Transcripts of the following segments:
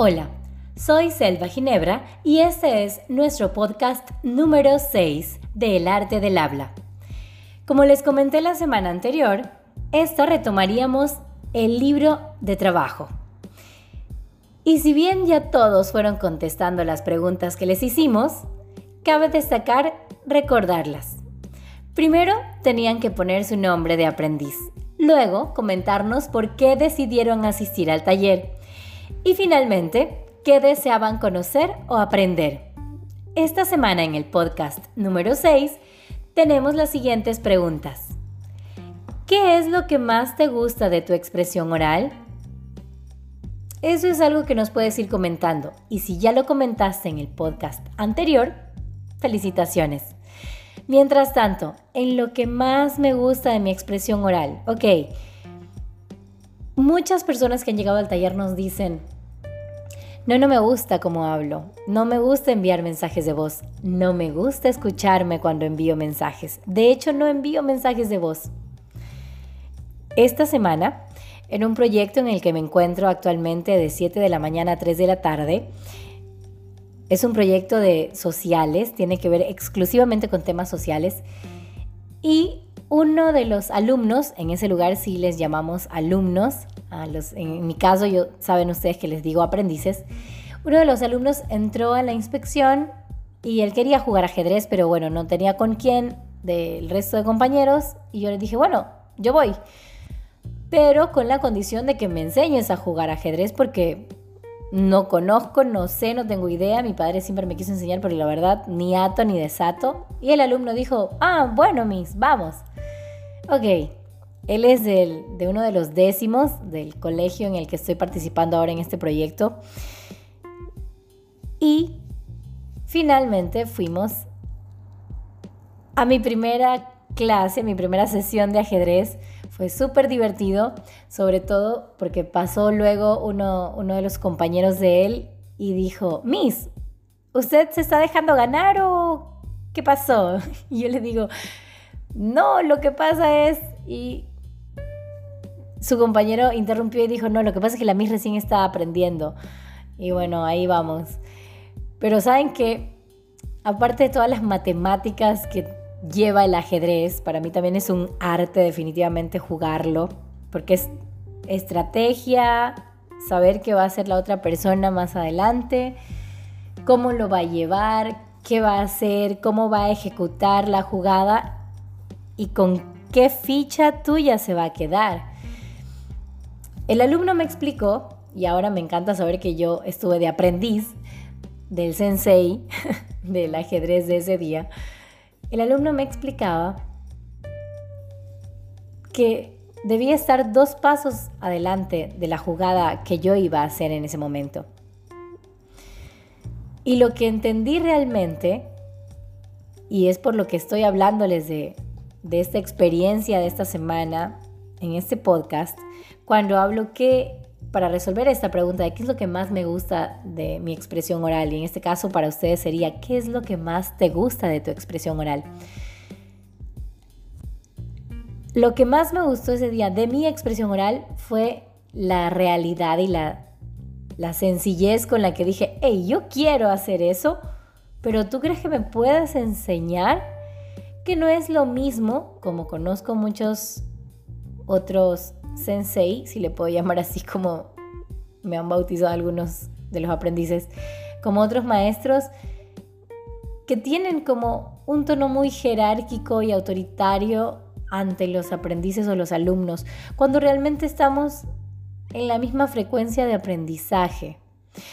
Hola, soy Selva Ginebra y este es nuestro podcast número 6 de El arte del habla. Como les comenté la semana anterior, esta retomaríamos el libro de trabajo. Y si bien ya todos fueron contestando las preguntas que les hicimos, cabe destacar recordarlas. Primero tenían que poner su nombre de aprendiz, luego comentarnos por qué decidieron asistir al taller y finalmente qué deseaban conocer o aprender. Esta semana en el podcast número 6 tenemos las siguientes preguntas. ¿Qué es lo que más te gusta de tu expresión oral? Eso es algo que nos puedes ir comentando y si ya lo comentaste en el podcast anterior, felicitaciones. Mientras tanto, en lo que más me gusta de mi expresión oral, ok, muchas personas que han llegado al taller nos dicen, no, no me gusta cómo hablo, no me gusta enviar mensajes de voz, no me gusta escucharme cuando envío mensajes, de hecho no envío mensajes de voz. Esta semana en un proyecto en el que me encuentro actualmente de 7 de la mañana a 3 de la tarde. Es un proyecto de sociales, tiene que ver exclusivamente con temas sociales. Y uno de los alumnos, en ese lugar sí les llamamos alumnos, en mi caso yo saben ustedes que les digo aprendices, uno de los alumnos entró a la inspección y él quería jugar ajedrez, pero bueno, no tenía con quién del resto de compañeros y yo le dije, bueno, yo voy pero con la condición de que me enseñes a jugar ajedrez porque no conozco, no sé, no tengo idea. Mi padre siempre me quiso enseñar, pero la verdad ni ato ni desato. Y el alumno dijo, ah, bueno, Miss, vamos. Ok, él es de uno de los décimos del colegio en el que estoy participando ahora en este proyecto. Y finalmente fuimos a mi primera clase, mi primera sesión de ajedrez fue súper divertido, sobre todo porque pasó luego uno, uno de los compañeros de él y dijo, Miss, ¿usted se está dejando ganar o qué pasó? Y yo le digo, no, lo que pasa es... Y su compañero interrumpió y dijo, no, lo que pasa es que la Miss recién está aprendiendo. Y bueno, ahí vamos. Pero saben que, aparte de todas las matemáticas que lleva el ajedrez. Para mí también es un arte definitivamente jugarlo, porque es estrategia, saber qué va a hacer la otra persona más adelante, cómo lo va a llevar, qué va a hacer, cómo va a ejecutar la jugada y con qué ficha tuya se va a quedar. El alumno me explicó, y ahora me encanta saber que yo estuve de aprendiz del sensei del ajedrez de ese día, el alumno me explicaba que debía estar dos pasos adelante de la jugada que yo iba a hacer en ese momento. Y lo que entendí realmente, y es por lo que estoy hablándoles de, de esta experiencia de esta semana en este podcast, cuando hablo que para resolver esta pregunta de qué es lo que más me gusta de mi expresión oral, y en este caso para ustedes sería, ¿qué es lo que más te gusta de tu expresión oral? Lo que más me gustó ese día de mi expresión oral fue la realidad y la, la sencillez con la que dije, hey, yo quiero hacer eso, pero tú crees que me puedas enseñar que no es lo mismo, como conozco muchos otros sensei, si le puedo llamar así como me han bautizado algunos de los aprendices, como otros maestros que tienen como un tono muy jerárquico y autoritario ante los aprendices o los alumnos, cuando realmente estamos en la misma frecuencia de aprendizaje.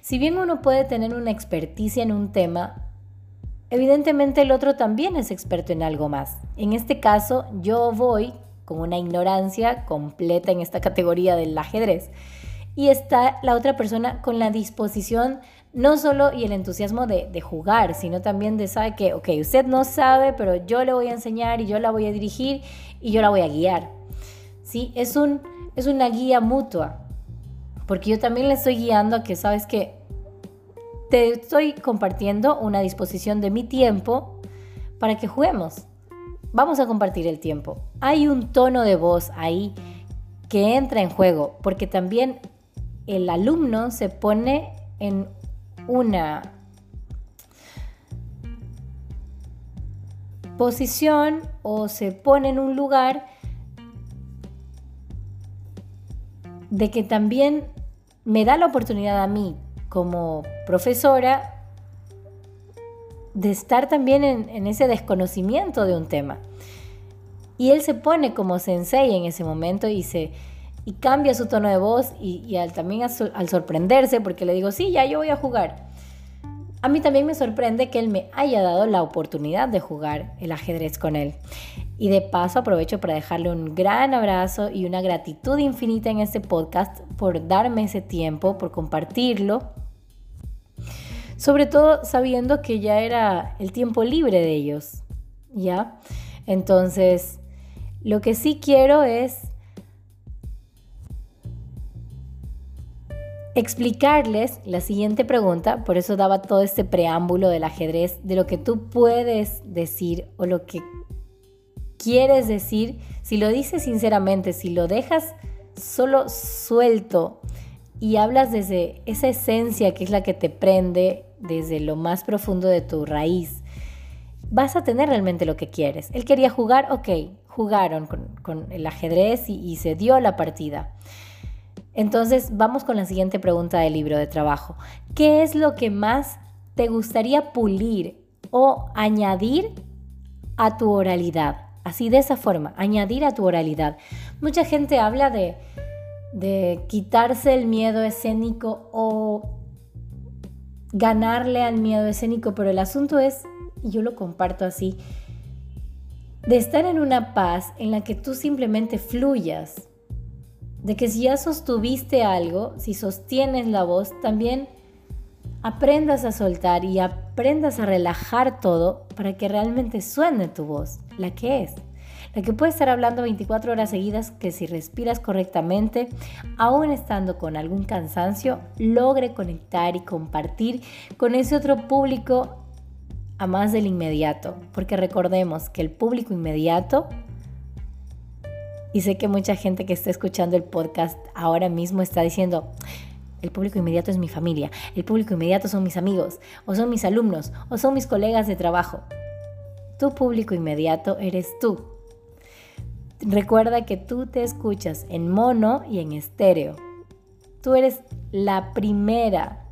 Si bien uno puede tener una experticia en un tema, evidentemente el otro también es experto en algo más. En este caso, yo voy con una ignorancia completa en esta categoría del ajedrez. Y está la otra persona con la disposición no solo y el entusiasmo de, jugar, sino también de saber que, ok, usted no sabe, pero yo le voy a enseñar y yo la voy a dirigir y yo la voy a guiar. ¿Sí? Es, un, es una guía mutua, porque yo también le estoy guiando a que, sabes que te estoy compartiendo una disposición de mi tiempo para que juguemos. Vamos a compartir el tiempo. Hay un tono de voz ahí que entra en juego, porque también el alumno se pone en una posición o se pone en un lugar de que también me da la oportunidad a mí como profesora de estar también en, ese desconocimiento de un tema. Y él se pone como sensei en ese momento y se y cambia su tono de voz y, al, también al sorprenderse porque le digo, sí, ya yo voy a jugar. A mí también me sorprende que él me haya dado la oportunidad de jugar el ajedrez con él. Y de paso aprovecho para dejarle un gran abrazo y una gratitud infinita en este podcast por darme ese tiempo, por compartirlo. Sobre todo sabiendo que ya era el tiempo libre de ellos. ¿Ya? Entonces, lo que sí quiero es explicarles la siguiente pregunta, por eso daba todo este preámbulo del ajedrez, de lo que tú puedes decir o lo que quieres decir, si lo dices sinceramente, si lo dejas solo suelto y hablas desde esa esencia que es la que te prende desde lo más profundo de tu raíz, vas a tener realmente lo que quieres. Él quería jugar, ok, jugaron con, el ajedrez y se dio la partida. Entonces, vamos con la siguiente pregunta del libro de trabajo. ¿Qué es lo que más te gustaría pulir o añadir a tu oralidad? Así de esa forma, añadir a tu oralidad. Mucha gente habla de, quitarse el miedo escénico o ganarle al miedo escénico, pero el asunto es, y yo lo comparto así, de estar en una paz en la que tú simplemente fluyas, de que si ya sostuviste algo, si sostienes la voz, también aprendas a soltar y aprendas a relajar todo para que realmente suene tu voz, la que es. La que puede estar hablando 24 horas seguidas, que si respiras correctamente, aún estando con algún cansancio, logre conectar y compartir con ese otro público a más del inmediato. Porque recordemos que el público inmediato y sé que mucha gente que está escuchando el podcast ahora mismo está diciendo, el público inmediato es mi familia, el público inmediato son mis amigos, o son mis alumnos, o son mis colegas de trabajo. Tu público inmediato eres tú. Recuerda que tú te escuchas en mono y en estéreo. Tú eres la primera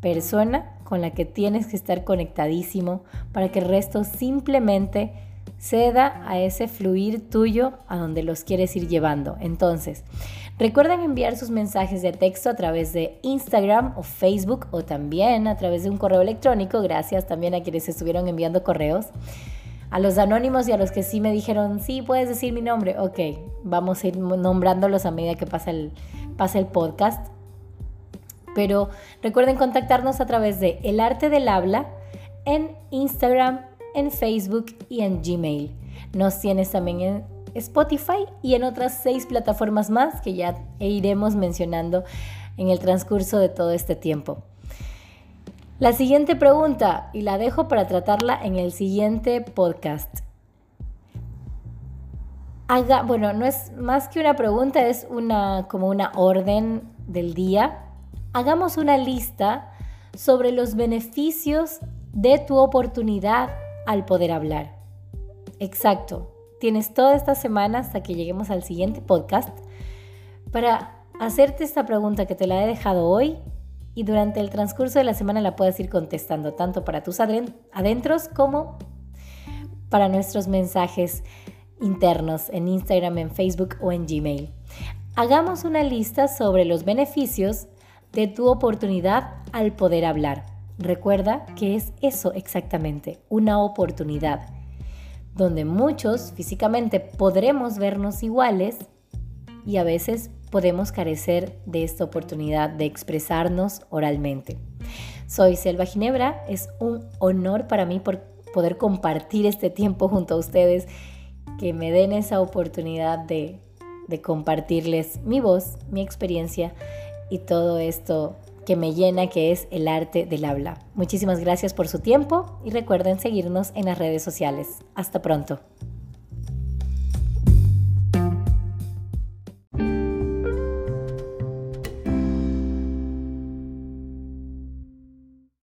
persona con la que tienes que estar conectadísimo para que el resto simplemente ceda a ese fluir tuyo a donde los quieres ir llevando. Entonces, recuerden enviar sus mensajes de texto a través de Instagram o Facebook o también a través de un correo electrónico. Gracias también a quienes estuvieron enviando correos. A los anónimos y a los que sí me dijeron, sí, puedes decir mi nombre. Ok, vamos a ir nombrándolos a medida que pasa el, pasa el podcast. Pero recuerden contactarnos a través de El Arte del Habla en Instagram, en Facebook y en Gmail. Nos tienes también en Spotify y en otras seis plataformas más que ya iremos mencionando en el transcurso de todo este tiempo. La siguiente pregunta, y la dejo para tratarla en el siguiente podcast. Haga, bueno, no es más que una pregunta, es una como una orden del día. Hagamos una lista sobre los beneficios de tu oportunidad al poder hablar. Exacto. Tienes toda esta semana hasta que lleguemos al siguiente podcast para hacerte esta pregunta que te la he dejado hoy y durante el transcurso de la semana la puedes ir contestando tanto para tus adentros como para nuestros mensajes internos en Instagram, en Facebook o en Gmail. Hagamos una lista sobre los beneficios de tu oportunidad al poder hablar. Recuerda que es eso exactamente, una oportunidad, donde muchos físicamente podremos vernos iguales y a veces podemos carecer de esta oportunidad de expresarnos oralmente. Soy Selva Ginebra, es un honor para mí por poder compartir este tiempo junto a ustedes, que me den esa oportunidad de, de compartirles mi voz, mi experiencia y todo esto que me llena, que es el arte del habla. Muchísimas gracias por su tiempo y recuerden seguirnos en las redes sociales. Hasta pronto.